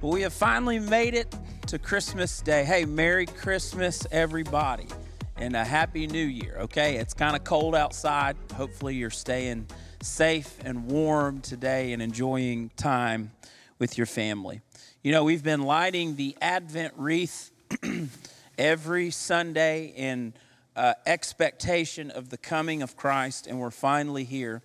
Well, we have finally made it to Christmas Day. Hey, Merry Christmas, everybody, and a Happy New Year, okay? It's kind of cold outside. Hopefully, you're staying safe and warm today and enjoying time with your family. You know, we've been lighting the Advent wreath every Sunday in uh, expectation of the coming of Christ, and we're finally here.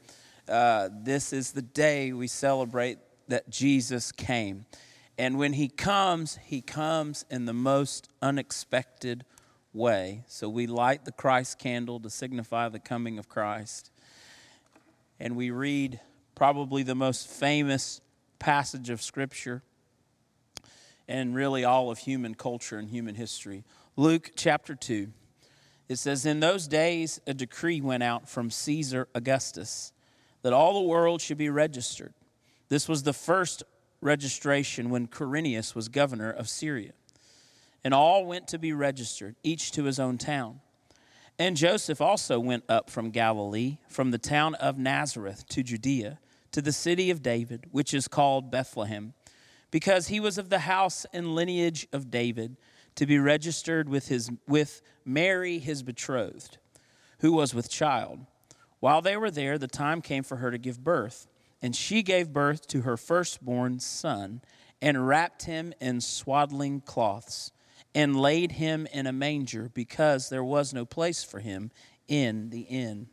Uh, this is the day we celebrate that Jesus came. And when he comes, he comes in the most unexpected way. So we light the Christ candle to signify the coming of Christ. And we read probably the most famous passage of Scripture and really all of human culture and human history. Luke chapter 2. It says, In those days, a decree went out from Caesar Augustus that all the world should be registered. This was the first registration when Quirinius was governor of Syria. And all went to be registered, each to his own town. And Joseph also went up from Galilee, from the town of Nazareth to Judea, to the city of David, which is called Bethlehem, because he was of the house and lineage of David, to be registered with, his, with Mary, his betrothed, who was with child. While they were there, the time came for her to give birth. And she gave birth to her firstborn son, and wrapped him in swaddling cloths, and laid him in a manger, because there was no place for him in the inn.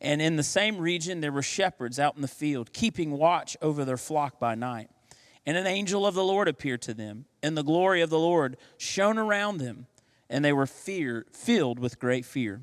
And in the same region there were shepherds out in the field, keeping watch over their flock by night. And an angel of the Lord appeared to them, and the glory of the Lord shone around them, and they were fear, filled with great fear.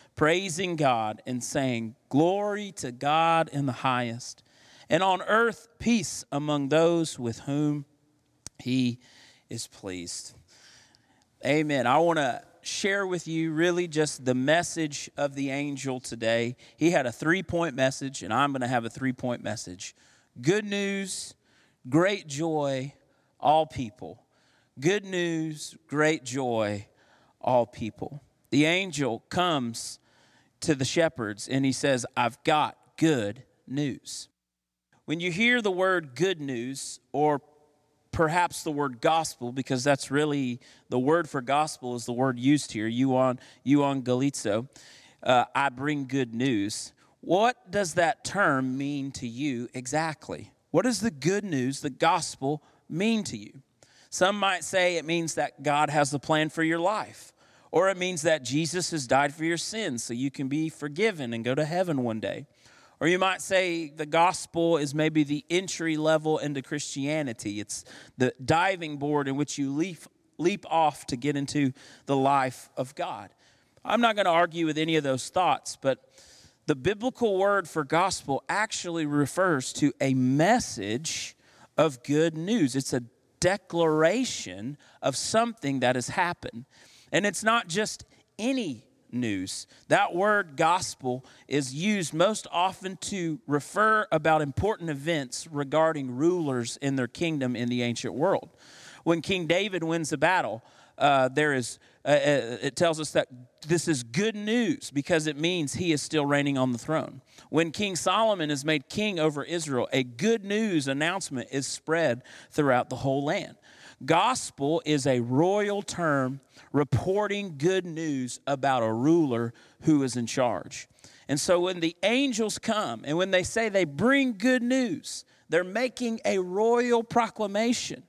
praising God and saying, Glory to God in the highest, and on earth peace among those with whom he is pleased. Amen. I want to share with you really just the message of the angel today. He had a three point message, and I'm going to have a three point message. Good news, great joy, all people. Good news, great joy, all people. The angel comes to the shepherds and he says, I've got good news. When you hear the word good news, or perhaps the word gospel, because that's really the word for gospel is the word used here, euon, euangelizo, uh, I bring good news. What does that term mean to you exactly? What does the good news, the gospel, mean to you? Some might say it means that God has a plan for your life. Or it means that Jesus has died for your sins so you can be forgiven and go to heaven one day. Or you might say the gospel is maybe the entry level into Christianity. It's the diving board in which you leap, leap off to get into the life of God. I'm not going to argue with any of those thoughts, but the biblical word for gospel actually refers to a message of good news. It's a declaration of something that has happened. And it's not just any news. That word gospel is used most often to refer about important events regarding rulers in their kingdom in the ancient world. When King David wins a battle, uh, there is uh, uh, it tells us that this is good news because it means he is still reigning on the throne. When King Solomon is made king over Israel, a good news announcement is spread throughout the whole land. Gospel is a royal term reporting good news about a ruler who is in charge. And so when the angels come and when they say they bring good news, they're making a royal proclamation.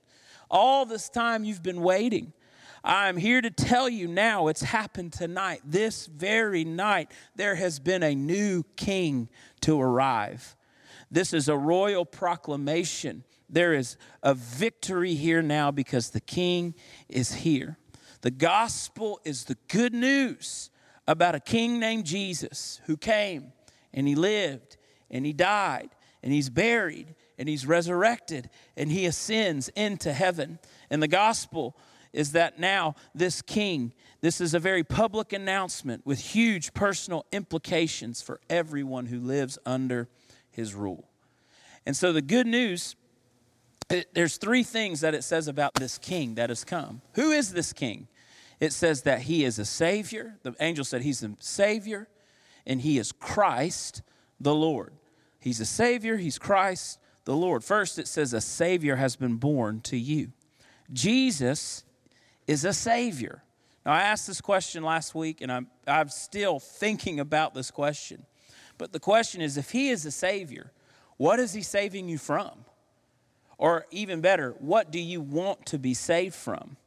All this time you've been waiting. I'm here to tell you now it's happened tonight. This very night, there has been a new king to arrive. This is a royal proclamation. There is a victory here now because the king is here. The gospel is the good news about a king named Jesus who came and he lived and he died and he's buried and he's resurrected and he ascends into heaven. And the gospel is that now this king, this is a very public announcement with huge personal implications for everyone who lives under his rule. And so the good news it, there's three things that it says about this king that has come. Who is this king? It says that he is a savior. The angel said he's a savior and he is Christ the Lord. He's a savior, he's Christ the Lord. First, it says a savior has been born to you. Jesus is a savior. Now, I asked this question last week, and I'm, I'm still thinking about this question. But the question is if he is a savior, what is he saving you from? Or even better, what do you want to be saved from?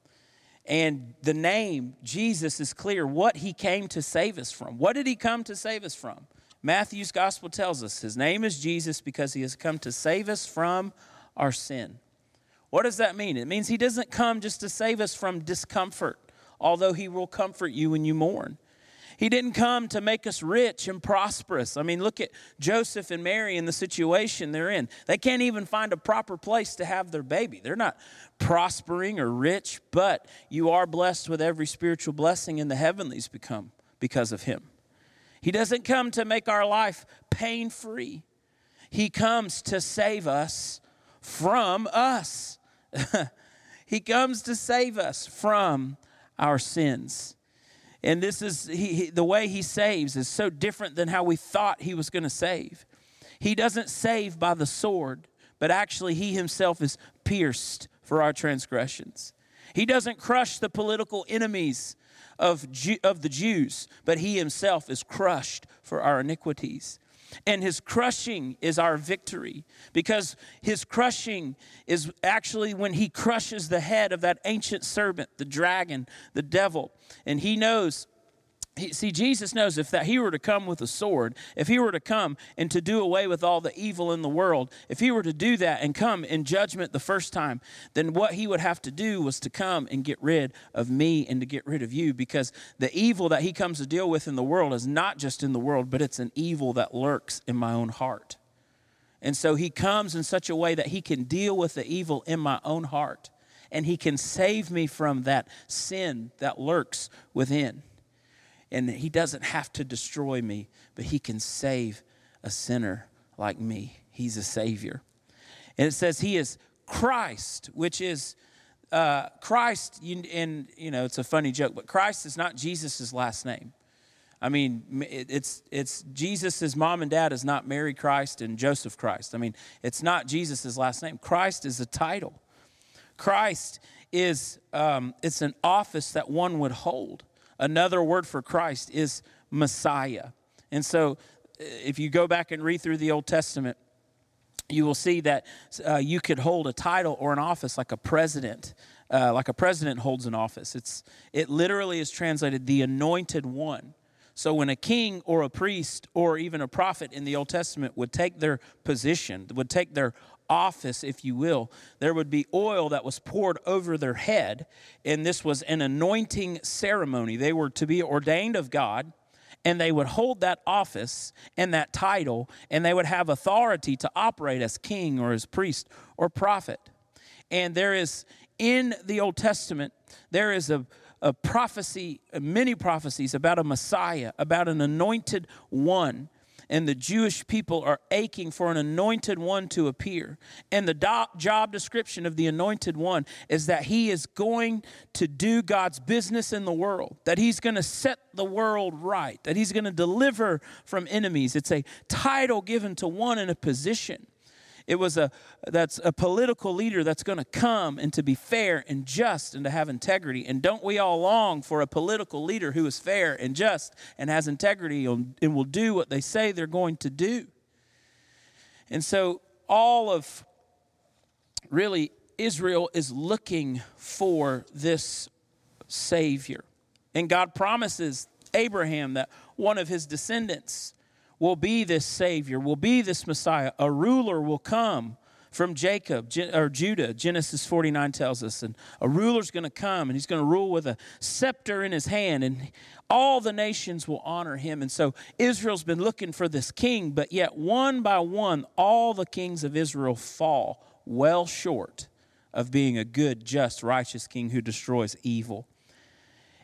And the name, Jesus, is clear what he came to save us from. What did he come to save us from? Matthew's gospel tells us his name is Jesus because he has come to save us from our sin. What does that mean? It means he doesn't come just to save us from discomfort, although he will comfort you when you mourn. He didn't come to make us rich and prosperous. I mean, look at Joseph and Mary and the situation they're in. They can't even find a proper place to have their baby. They're not prospering or rich, but you are blessed with every spiritual blessing in the heavenlies become because of him. He doesn't come to make our life pain free. He comes to save us from us. he comes to save us from our sins. And this is he, he, the way he saves is so different than how we thought he was going to save. He doesn't save by the sword, but actually he himself is pierced for our transgressions. He doesn't crush the political enemies of, of the Jews, but he himself is crushed for our iniquities. And his crushing is our victory because his crushing is actually when he crushes the head of that ancient serpent, the dragon, the devil. And he knows he, see, Jesus knows if that he were to come with a sword, if he were to come and to do away with all the evil in the world, if he were to do that and come in judgment the first time, then what he would have to do was to come and get rid of me and to get rid of you because the evil that he comes to deal with in the world is not just in the world, but it's an evil that lurks in my own heart. And so he comes in such a way that he can deal with the evil in my own heart and he can save me from that sin that lurks within. And he doesn't have to destroy me, but he can save a sinner like me. He's a savior. And it says he is Christ, which is uh, Christ, and you know, it's a funny joke, but Christ is not Jesus' last name. I mean, it's, it's Jesus' mom and dad is not Mary Christ and Joseph Christ. I mean, it's not Jesus' last name. Christ is a title. Christ is, um, it's an office that one would hold. Another word for Christ is Messiah. And so uh, if you go back and read through the Old Testament, you will see that uh, you could hold a title or an office like a president, uh, like a president holds an office. It's, it literally is translated the anointed one. So when a king or a priest or even a prophet in the Old Testament would take their position, would take their office, if you will, there would be oil that was poured over their head, and this was an anointing ceremony. They were to be ordained of God, and they would hold that office and that title, and they would have authority to operate as king or as priest or prophet. And there is in the Old Testament, there is a, a prophecy, many prophecies about a Messiah, about an anointed one and the Jewish people are aching for an anointed one to appear. And the do- job description of the anointed one is that he is going to do God's business in the world, that he's going to set the world right, that he's going to deliver from enemies. It's a title given to one in a position. It was a that's a political leader that's going to come and to be fair and just and to have integrity. And don't we all long for a political leader who is fair and just and has integrity and will do what they say they're going to do? And so all of really Israel is looking for this savior. And God promises Abraham that one of his descendants will be this Savior, will be this Messiah. A ruler will come from Jacob or Judah, Genesis 49 tells us. And a ruler's going to come and he's going to rule with a scepter in his hand, and all the nations will honor him. And so Israel's been looking for this king, but yet one by one, all the kings of Israel fall well short of being a good, just, righteous king who destroys evil.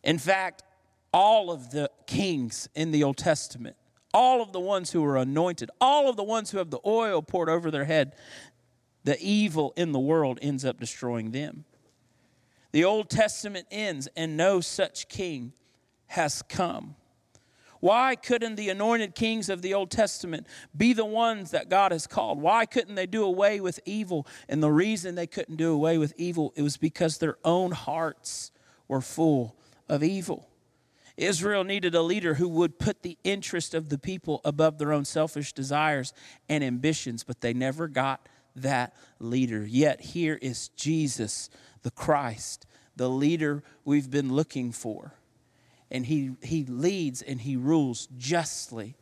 In fact, all of the kings in the Old Testament, all of the ones who are anointed, all of the ones who have the oil poured over their head, the evil in the world ends up destroying them. The Old Testament ends, and no such king has come. Why couldn't the anointed kings of the Old Testament be the ones that God has called? Why couldn't they do away with evil? And the reason they couldn't do away with evil, it was because their own hearts were full of evil. Israel needed a leader who would put the interest of the people above their own selfish desires and ambitions, but they never got that leader. Yet here is Jesus, the Christ, the leader we've been looking for. And he, he leads and he rules justly.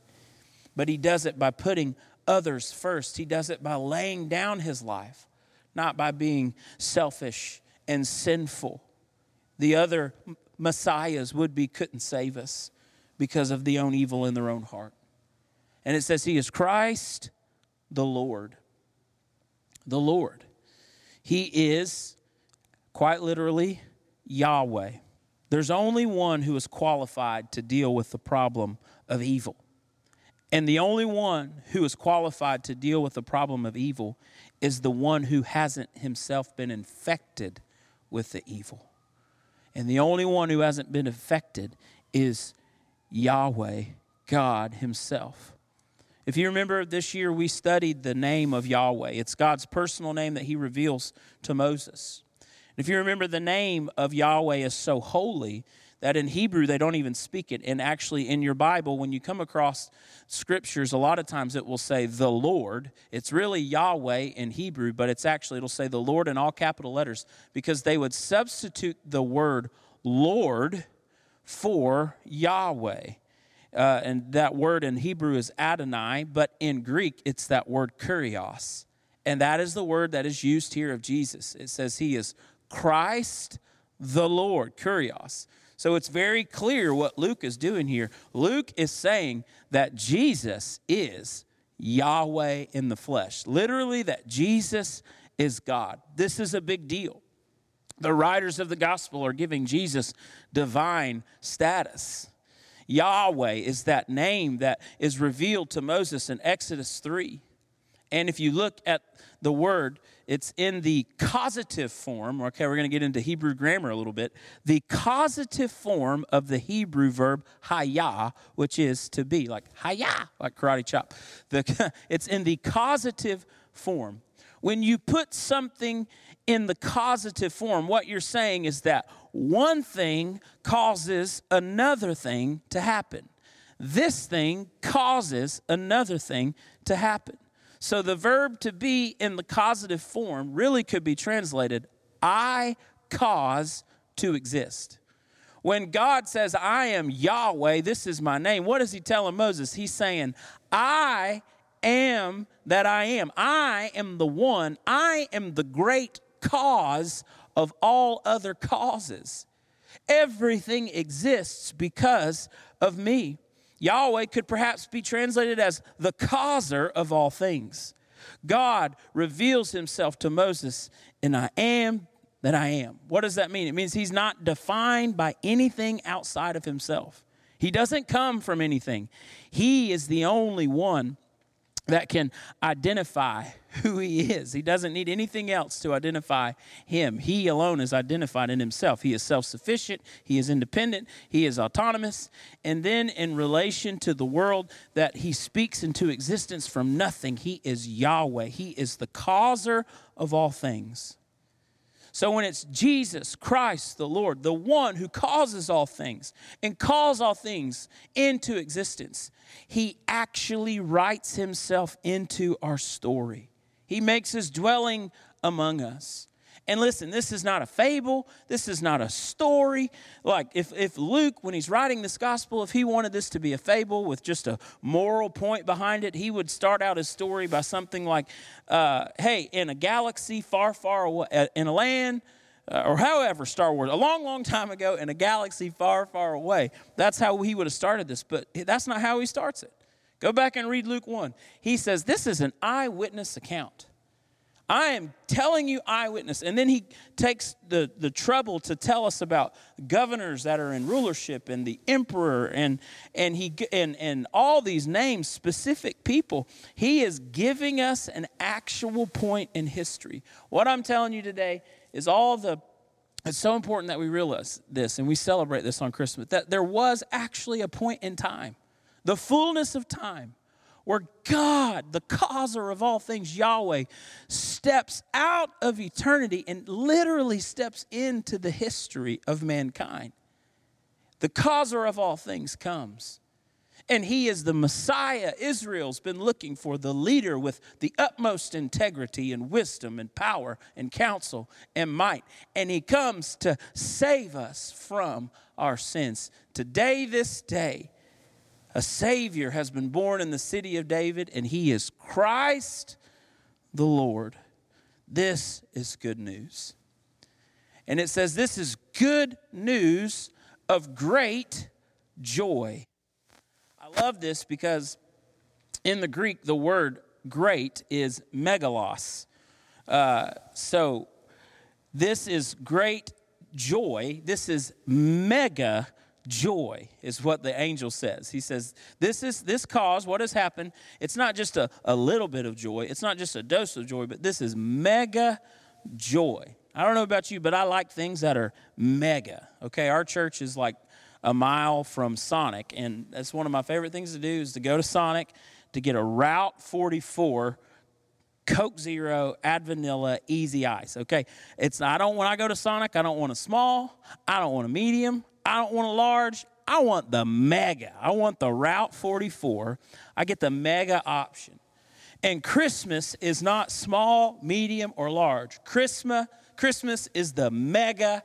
But he does it by putting others first. He does it by laying down his life, not by being selfish and sinful. The other messiahs would be couldn't save us because of the own evil in their own heart. And it says he is Christ the Lord the Lord. He is, quite literally, Yahweh. There's only one who is qualified to deal with the problem of evil. And the only one who is qualified to deal with the problem of evil is the one who hasn't himself been infected with the evil. And the only one who hasn't been affected is Yahweh, God Himself. If you remember this year, we studied the name of Yahweh. It's God's personal name that He reveals to Moses. If you remember, the name of Yahweh is so holy that in Hebrew they don't even speak it. And actually, in your Bible, when you come across scriptures, a lot of times it will say the Lord. It's really Yahweh in Hebrew, but it's actually, it'll say the Lord in all capital letters because they would substitute the word Lord for Yahweh. Uh, and that word in Hebrew is Adonai, but in Greek it's that word kurios. And that is the word that is used here of Jesus. It says he is Christ the Lord, kurios. So it's very clear what Luke is doing here. Luke is saying that Jesus is Yahweh in the flesh. Literally, that Jesus is God. This is a big deal. The writers of the gospel are giving Jesus divine status. Yahweh is that name that is revealed to Moses in Exodus 3. And if you look at the word, it's in the causative form. Okay, we're going to get into Hebrew grammar a little bit. The causative form of the Hebrew verb hayah, which is to be, like hayah, like karate chop. The, it's in the causative form. When you put something in the causative form, what you're saying is that one thing causes another thing to happen. This thing causes another thing to happen. So the verb to be in the causative form really could be translated I cause to exist. When God says, I am Yahweh, this is my name, what is he telling Moses? He's saying, I am that I am. I am the one, I am the great cause of all other causes. Everything exists because of me. Yahweh could perhaps be translated as the causer of all things. God reveals himself to Moses, and I am that I am. What does that mean? It means he's not defined by anything outside of himself. He doesn't come from anything. He is the only one that can identify who he is. He doesn't need anything else to identify him. He alone is identified in himself. He is self sufficient, he is independent, he is autonomous. And then, in relation to the world that he speaks into existence from nothing, he is Yahweh. He is the causer of all things. So when it's Jesus Christ the Lord, the one who causes all things and calls all things into existence, he actually writes himself into our story. He makes his dwelling among us. And listen, this is not a fable. This is not a story. Like, if, if Luke, when he's writing this gospel, if he wanted this to be a fable with just a moral point behind it, he would start out his story by something like, uh, hey, in a galaxy far, far away, uh, in a land, uh, or however, Star Wars, a long, long time ago, in a galaxy far, far away. That's how he would have started this, but that's not how he starts it. Go back and read Luke 1. He says, This is an eyewitness account. I am telling you eyewitness. And then he takes the, the trouble to tell us about governors that are in rulership and the emperor and, and, he, and, and all these names, specific people. He is giving us an actual point in history. What I'm telling you today is all the it's so important that we realize this and we celebrate this on Christmas that there was actually a point in time, the fullness of time, where God, the causer of all things, Yahweh, steps out of eternity and literally steps into the history of mankind. The causer of all things comes. And he is the Messiah Israel's been looking for, the leader with the utmost integrity and wisdom and power and counsel and might. And he comes to save us from our sins. Today, this day, a Savior has been born in the city of David, and he is Christ the Lord. This is good news. And it says, This is good news of great joy. I love this because in the Greek, the word great is megalos. Uh, so this is great joy. This is mega joy is what the angel says. He says this is this cause what has happened it's not just a, a little bit of joy it's not just a dose of joy but this is mega joy. I don't know about you but i like things that are mega okay? Our church is like a mile from sonic and that's one of my favorite things to do is to go to sonic to get a route 44 Coke Zero, add vanilla, easy ice. Okay, it's I don't when I go to Sonic, I don't want a small, I don't want a medium, I don't want a large. I want the mega. I want the Route 44. I get the mega option. And Christmas is not small, medium, or large. Christmas, Christmas is the mega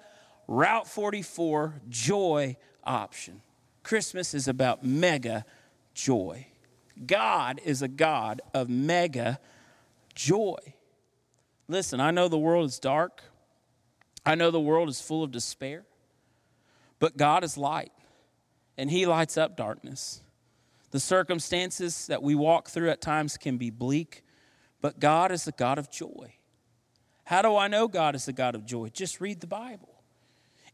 Route 44 joy option. Christmas is about mega joy. God is a God of mega joy. Listen, I know the world is dark. I know the world is full of despair. But God is light, and He lights up darkness. The circumstances that we walk through at times can be bleak, but God is the God of joy. How do I know God is the God of joy? Just read the Bible.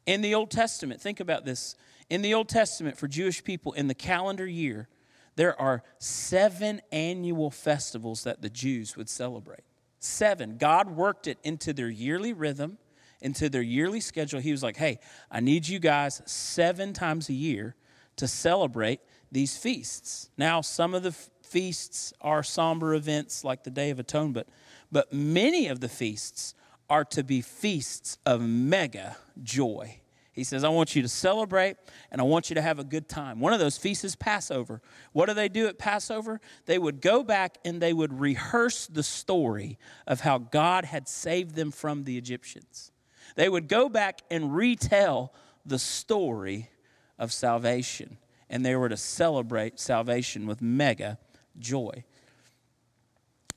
In the Old Testament, think about this. In the Old Testament, for Jewish people, in the calendar year, there are seven annual festivals that the Jews would celebrate. Seven. God worked it into their yearly rhythm into their yearly schedule. He was like, hey, I need you guys seven times a year to celebrate these feasts. Now, some of the f- feasts are somber events like the Day of Atonement, but many of the feasts are to be feasts of mega joy. He says, I want you to celebrate and I want you to have a good time. One of those feasts is Passover. What do they do at Passover? They would go back and they would rehearse the story of how God had saved them from the Egyptians. They would go back and retell the story of salvation, and they were to celebrate salvation with mega joy.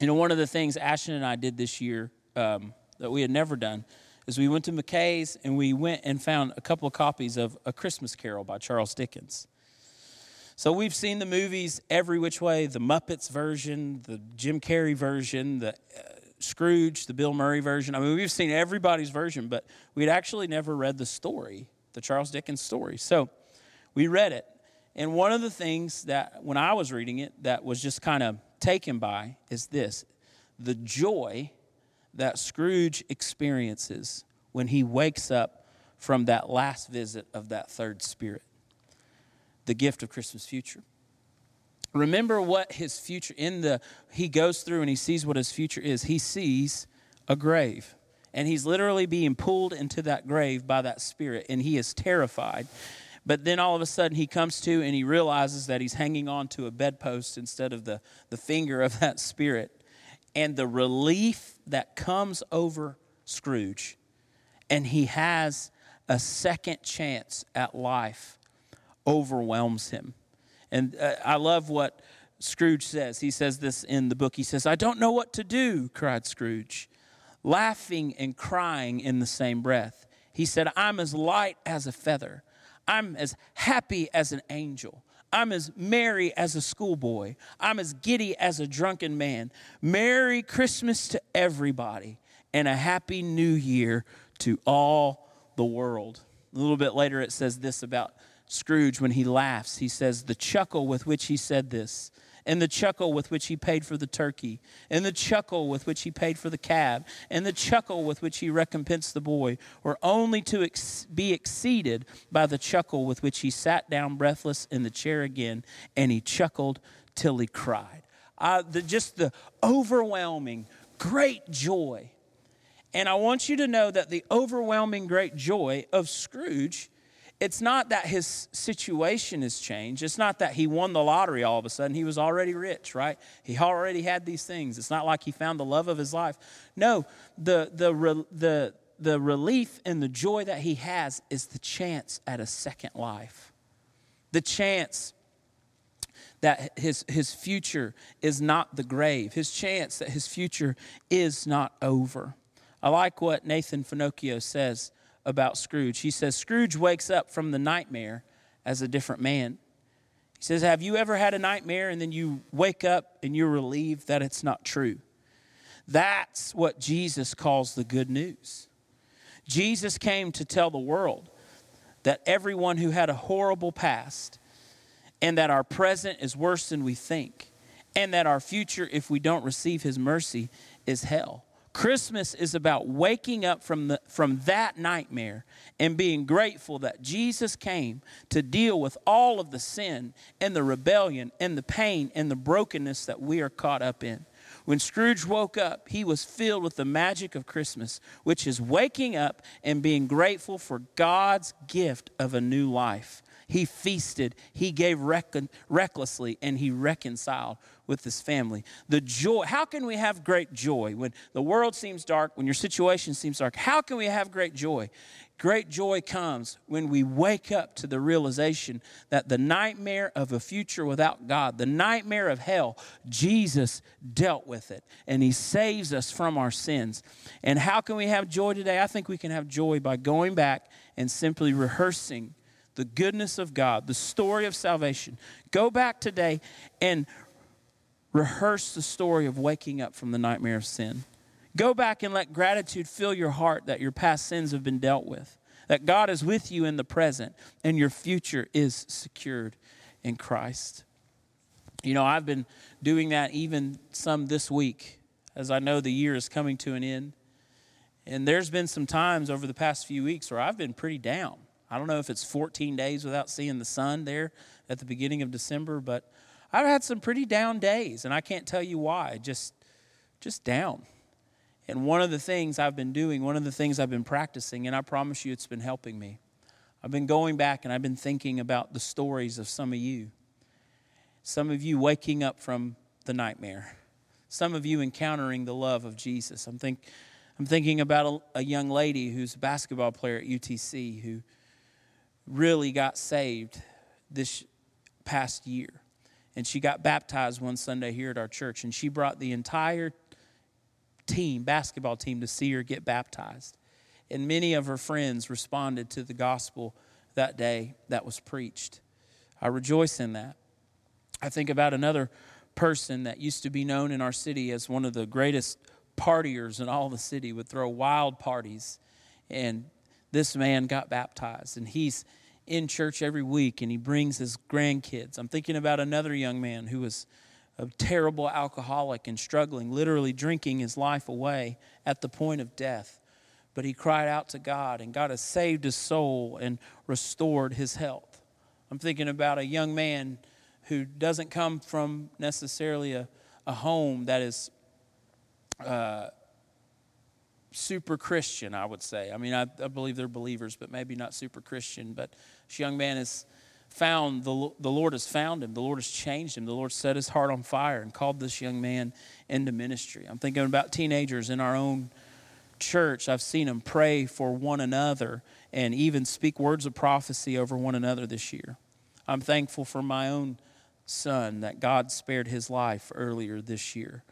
You know, one of the things Ashton and I did this year um, that we had never done is we went to McKay's and we went and found a couple of copies of A Christmas Carol by Charles Dickens. So we've seen the movies every which way the Muppets version, the Jim Carrey version, the uh, Scrooge, the Bill Murray version. I mean, we've seen everybody's version, but we'd actually never read the story, the Charles Dickens story. So we read it. And one of the things that, when I was reading it, that was just kind of taken by is this the joy that Scrooge experiences when he wakes up from that last visit of that third spirit, the gift of Christmas future remember what his future in the he goes through and he sees what his future is. He sees a grave. And he's literally being pulled into that grave by that spirit and he is terrified. But then all of a sudden he comes to and he realizes that he's hanging on to a bedpost instead of the, the finger of that spirit. And the relief that comes over Scrooge, and he has a second chance at life overwhelms him. And uh, I love what Scrooge says. He says this in the book. He says, I don't know what to do, cried Scrooge, laughing and crying in the same breath. He said, I'm as light as a feather. I'm as happy as an angel. I'm as merry as a schoolboy. I'm as giddy as a drunken man. Merry Christmas to everybody and a happy new year to all the world. A little bit later, it says this about Scrooge when he laughs. He says, The chuckle with which he said this, and the chuckle with which he paid for the turkey, and the chuckle with which he paid for the cab, and the chuckle with which he recompensed the boy, were only to ex- be exceeded by the chuckle with which he sat down breathless in the chair again, and he chuckled till he cried. Uh, the, just the overwhelming, great joy. And I want you to know that the overwhelming great joy of Scrooge it's not that his situation has changed. It's not that he won the lottery all of a sudden. He was already rich, right? He already had these things. It's not like he found the love of his life. No, the, the, the, the relief and the joy that he has is the chance at a second life. The chance that his, his future is not the grave, his chance that his future is not over. I like what Nathan Finochio says about Scrooge. He says, Scrooge wakes up from the nightmare as a different man. He says, Have you ever had a nightmare and then you wake up and you're relieved that it's not true? That's what Jesus calls the good news. Jesus came to tell the world that everyone who had a horrible past and that our present is worse than we think and that our future, if we don't receive his mercy, is hell. Christmas is about waking up from, the, from that nightmare and being grateful that Jesus came to deal with all of the sin and the rebellion and the pain and the brokenness that we are caught up in. When Scrooge woke up, he was filled with the magic of Christmas, which is waking up and being grateful for God's gift of a new life. He feasted, he gave reckon, recklessly, and he reconciled with his family. The joy, how can we have great joy when the world seems dark, when your situation seems dark? How can we have great joy? Great joy comes when we wake up to the realization that the nightmare of a future without God, the nightmare of hell, Jesus dealt with it and He saves us from our sins. And how can we have joy today? I think we can have joy by going back and simply rehearsing the goodness of God, the story of salvation. Go back today and rehearse the story of waking up from the nightmare of sin. Go back and let gratitude fill your heart that your past sins have been dealt with, that God is with you in the present, and your future is secured in Christ. You know, I've been doing that even some this week as I know the year is coming to an end. And there's been some times over the past few weeks where I've been pretty down. I don't know if it's 14 days without seeing the sun there at the beginning of December, but I've had some pretty down days, and I can't tell you why. Just, just down. And one of the things I've been doing, one of the things I've been practicing, and I promise you it's been helping me. I've been going back and I've been thinking about the stories of some of you. Some of you waking up from the nightmare. Some of you encountering the love of Jesus. I'm, think, I'm thinking about a, a young lady who's a basketball player at UTC who really got saved this past year. And she got baptized one Sunday here at our church, and she brought the entire team, basketball team, to see her get baptized. And many of her friends responded to the gospel that day that was preached. I rejoice in that. I think about another person that used to be known in our city as one of the greatest partiers in all the city, would throw wild parties and this man got baptized and he's in church every week and he brings his grandkids. I'm thinking about another young man who was a terrible alcoholic and struggling, literally drinking his life away at the point of death. But he cried out to God, and God has saved his soul and restored his health. I'm thinking about a young man who doesn't come from necessarily a, a home that is uh, super Christian, I would say. I mean, I, I, believe they're believers, but maybe not super Christian. But this young man has found, the, the Lord has found him. The Lord has changed him. The Lord set his heart on fire and called this young man into ministry. I'm thinking about teenagers in our own church, I've seen them pray for one another and even speak words of prophecy over one another this year. I'm thankful for my own son that God spared his life earlier this year.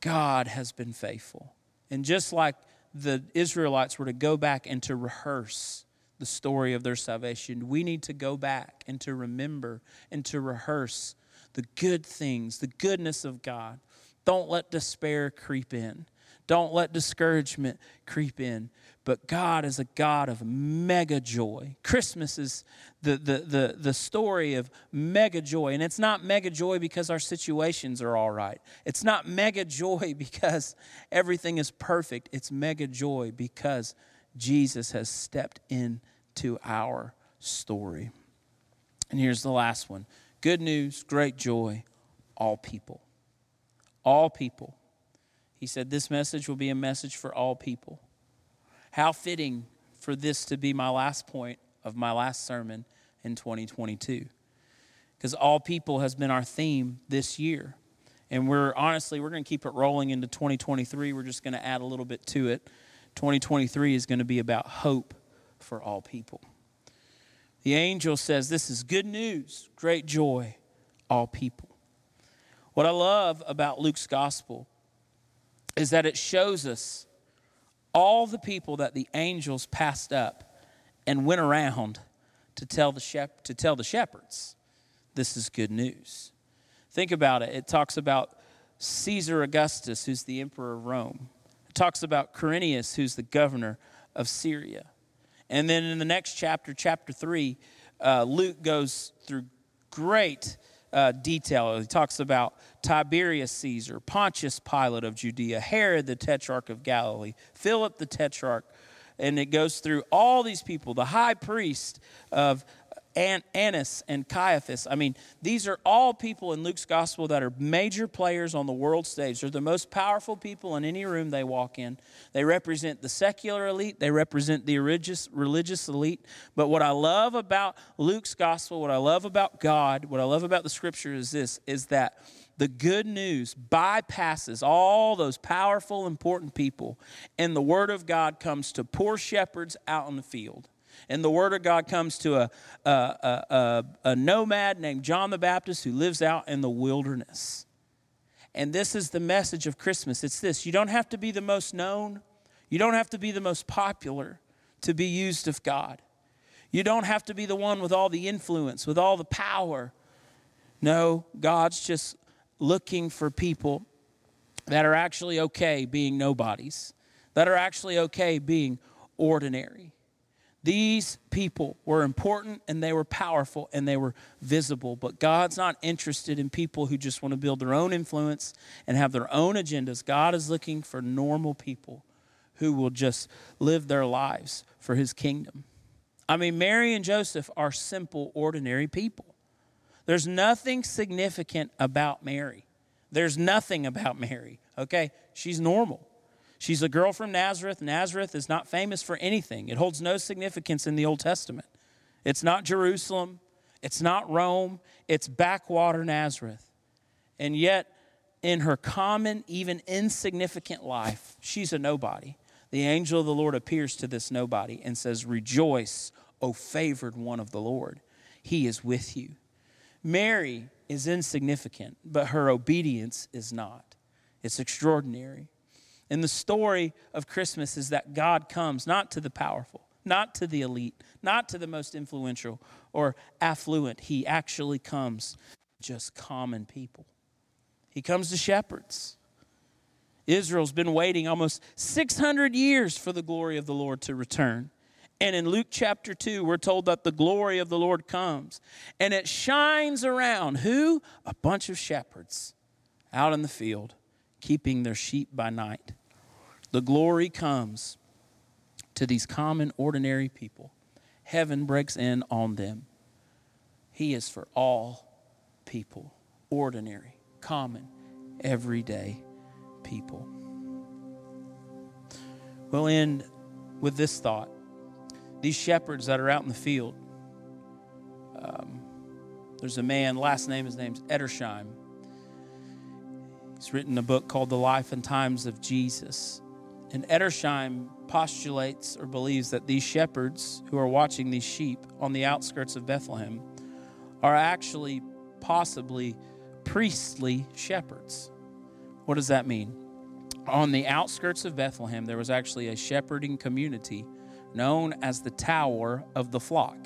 God has been faithful. And just like the Israelites were to go back and to rehearse the story of their salvation, we need to go back and to remember and to rehearse the good things, the goodness of God. Don't let despair creep in. Don't let discouragement creep in. But God is a God of mega joy. Christmas is the, the, the, the story of mega joy. And it's not mega joy because our situations are all right. It's not mega joy because everything is perfect. It's mega joy because Jesus has stepped into our story. And here's the last one good news, great joy, all people. All people. He said, This message will be a message for all people. How fitting for this to be my last point of my last sermon in 2022. Because all people has been our theme this year. And we're honestly, we're going to keep it rolling into 2023. We're just going to add a little bit to it. 2023 is going to be about hope for all people. The angel says, This is good news, great joy, all people. What I love about Luke's gospel is that it shows us all the people that the angels passed up and went around to tell the, shep- to tell the shepherds this is good news. Think about it. It talks about Caesar Augustus, who's the emperor of Rome. It talks about Quirinius, who's the governor of Syria. And then in the next chapter, chapter 3, uh, Luke goes through great uh, detail. He talks about Tiberius Caesar, Pontius Pilate of Judea, Herod the Tetrarch of Galilee, Philip the Tetrarch, and it goes through all these people, the high priest of Annas and Caiaphas. I mean, these are all people in Luke's gospel that are major players on the world stage. They're the most powerful people in any room they walk in. They represent the secular elite, they represent the religious, religious elite. But what I love about Luke's gospel, what I love about God, what I love about the scripture is this is that the good news bypasses all those powerful, important people, and the word of God comes to poor shepherds out in the field and the word of God comes to a, a, a, a, nomad named John the Baptist who lives out in the wilderness. And this is the message of Christmas it's this you don't have to be the most known, you don't have to be the most popular to be used of God. You don't have to be the one with all the influence, with all the power. No, God's just looking for people that are actually okay being nobodies, that are actually okay being ordinary. These people were important and they were powerful and they were visible, but God's not interested in people who just want to build their own influence and have their own agendas. God is looking for normal people who will just live their lives for his kingdom. I mean, Mary and Joseph are simple, ordinary people. There's nothing significant about Mary. There's nothing about Mary, okay? She's normal. She's a girl from Nazareth. Nazareth is not famous for anything, it holds no significance in the Old Testament. It's not Jerusalem, it's not Rome, it's backwater Nazareth. And yet, in her common, even insignificant life, she's a nobody. The angel of the Lord appears to this nobody and says, Rejoice, O favored one of the Lord. He is with you. Mary is insignificant, but her obedience is not. It's extraordinary. And the story of Christmas is that God comes not to the powerful, not to the elite, not to the most influential or affluent. He actually comes just common people. He comes to shepherds. Israel's been waiting almost 600 years for the glory of the Lord to return. And in Luke chapter 2, we're told that the glory of the Lord comes and it shines around who? A bunch of shepherds out in the field keeping their sheep by night. The glory comes to these common, ordinary people. Heaven breaks in on them. He is for all people, ordinary, common, everyday people. We'll end with this thought. These shepherds that are out in the field, um, there's a man, last name, his name's Edersheim. He's written a book called The Life and Times of Jesus. And Edersheim postulates or believes that these shepherds who are watching these sheep on the outskirts of Bethlehem are actually possibly priestly shepherds. What does that mean? On the outskirts of Bethlehem, there was actually a shepherding community known as the Tower of the Flock,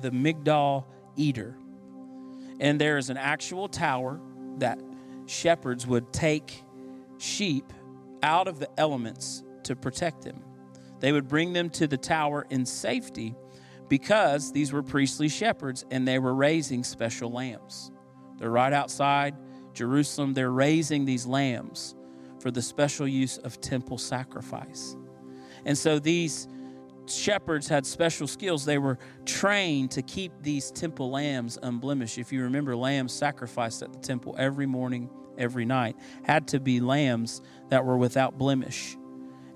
the Migdal Eder. And there is an actual tower that shepherds would take sheep out of the elements to protect them. They would bring them to the tower in safety because these were priestly shepherds and they were raising special lambs. They're right outside Jerusalem. They're raising these lambs for the special use of temple sacrifice. And so these shepherds had special skills. They were trained to keep these temple lambs unblemished. If you remember, lambs sacrificed at the temple every morning, every night had to be lambs that were without blemish.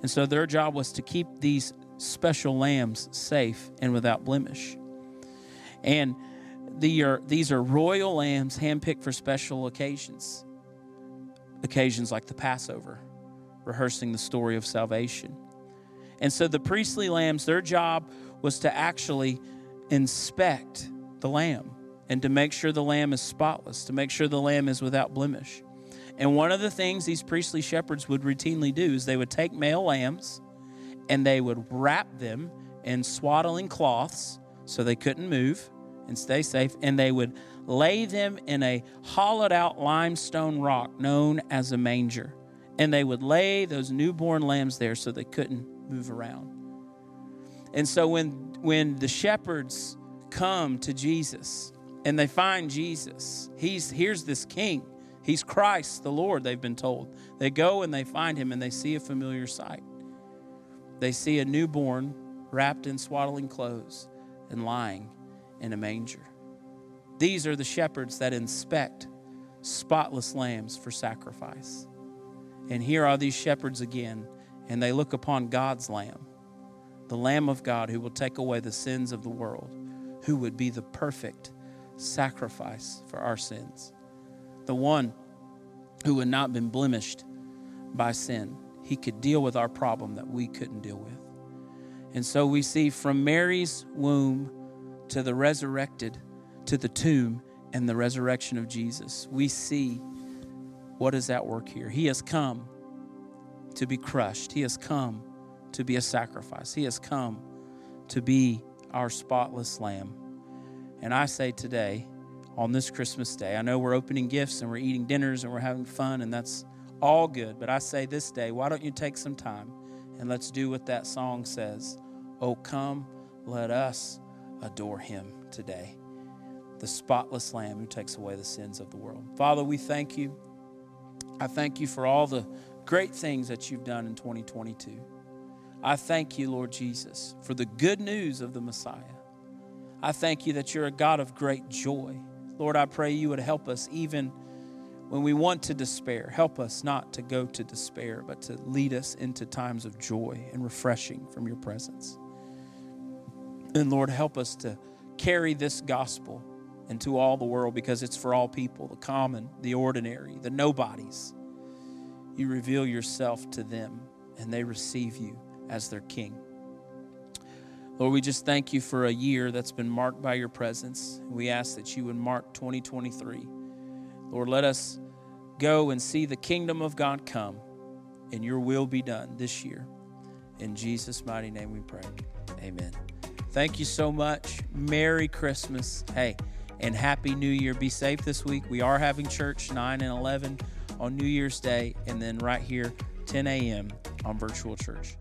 And so their job was to keep these special lambs safe and without blemish. And the are, these are royal lambs handpicked for special occasions, occasions like the Passover, rehearsing the story of salvation. And so the priestly lambs, their job was to actually inspect the lamb and to make sure the lamb is spotless, to make sure the lamb is without blemish. And one of the things these priestly shepherds would routinely do is they would take male lambs and they would wrap them in swaddling cloths so they couldn't move and stay safe, and they would lay them in a hollowed out limestone rock known as a manger. And they would lay those newborn lambs there so they couldn't move around. And so when when the shepherds come to Jesus and they find Jesus, he's here's this king. He's Christ, the Lord, they've been told. They go and they find him and they see a familiar sight. They see a newborn wrapped in swaddling clothes and lying in a manger. These are the shepherds that inspect spotless lambs for sacrifice. And here are these shepherds again, and they look upon God's lamb, the Lamb of God who will take away the sins of the world, who would be the perfect sacrifice for our sins, the one who had not been blemished by sin. He could deal with our problem that we couldn't deal with. And so we see from Mary's womb to the resurrected, to the tomb, and the resurrection of Jesus, we see what is at work here. He has come to be crushed, He has come to be a sacrifice, He has come to be our spotless lamb. And I say today, on this Christmas day, I know we're opening gifts and we're eating dinners and we're having fun, and that's all good. But I say this day, why don't you take some time and let's do what that song says? Oh, come, let us adore him today. The spotless Lamb who takes away the sins of the world. Father, we thank you. I thank you for all the great things that you've done in 2022. I thank you, Lord Jesus, for the good news of the Messiah. I thank you that you're a God of great joy. Lord, I pray you would help us even when we want to despair. Help us not to go to despair, but to lead us into times of joy and refreshing from your presence. And Lord, help us to carry this gospel into all the world because it's for all people the common, the ordinary, the nobodies. You reveal yourself to them and they receive you as their king. Lord, we just thank you for a year that's been marked by your presence. We ask that you would mark 2023. Lord, let us go and see the kingdom of God come and your will be done this year. In Jesus' mighty name we pray. Amen. Thank you so much. Merry Christmas. Hey, and Happy New Year. Be safe this week. We are having church 9 and 11 on New Year's Day, and then right here, 10 a.m. on virtual church.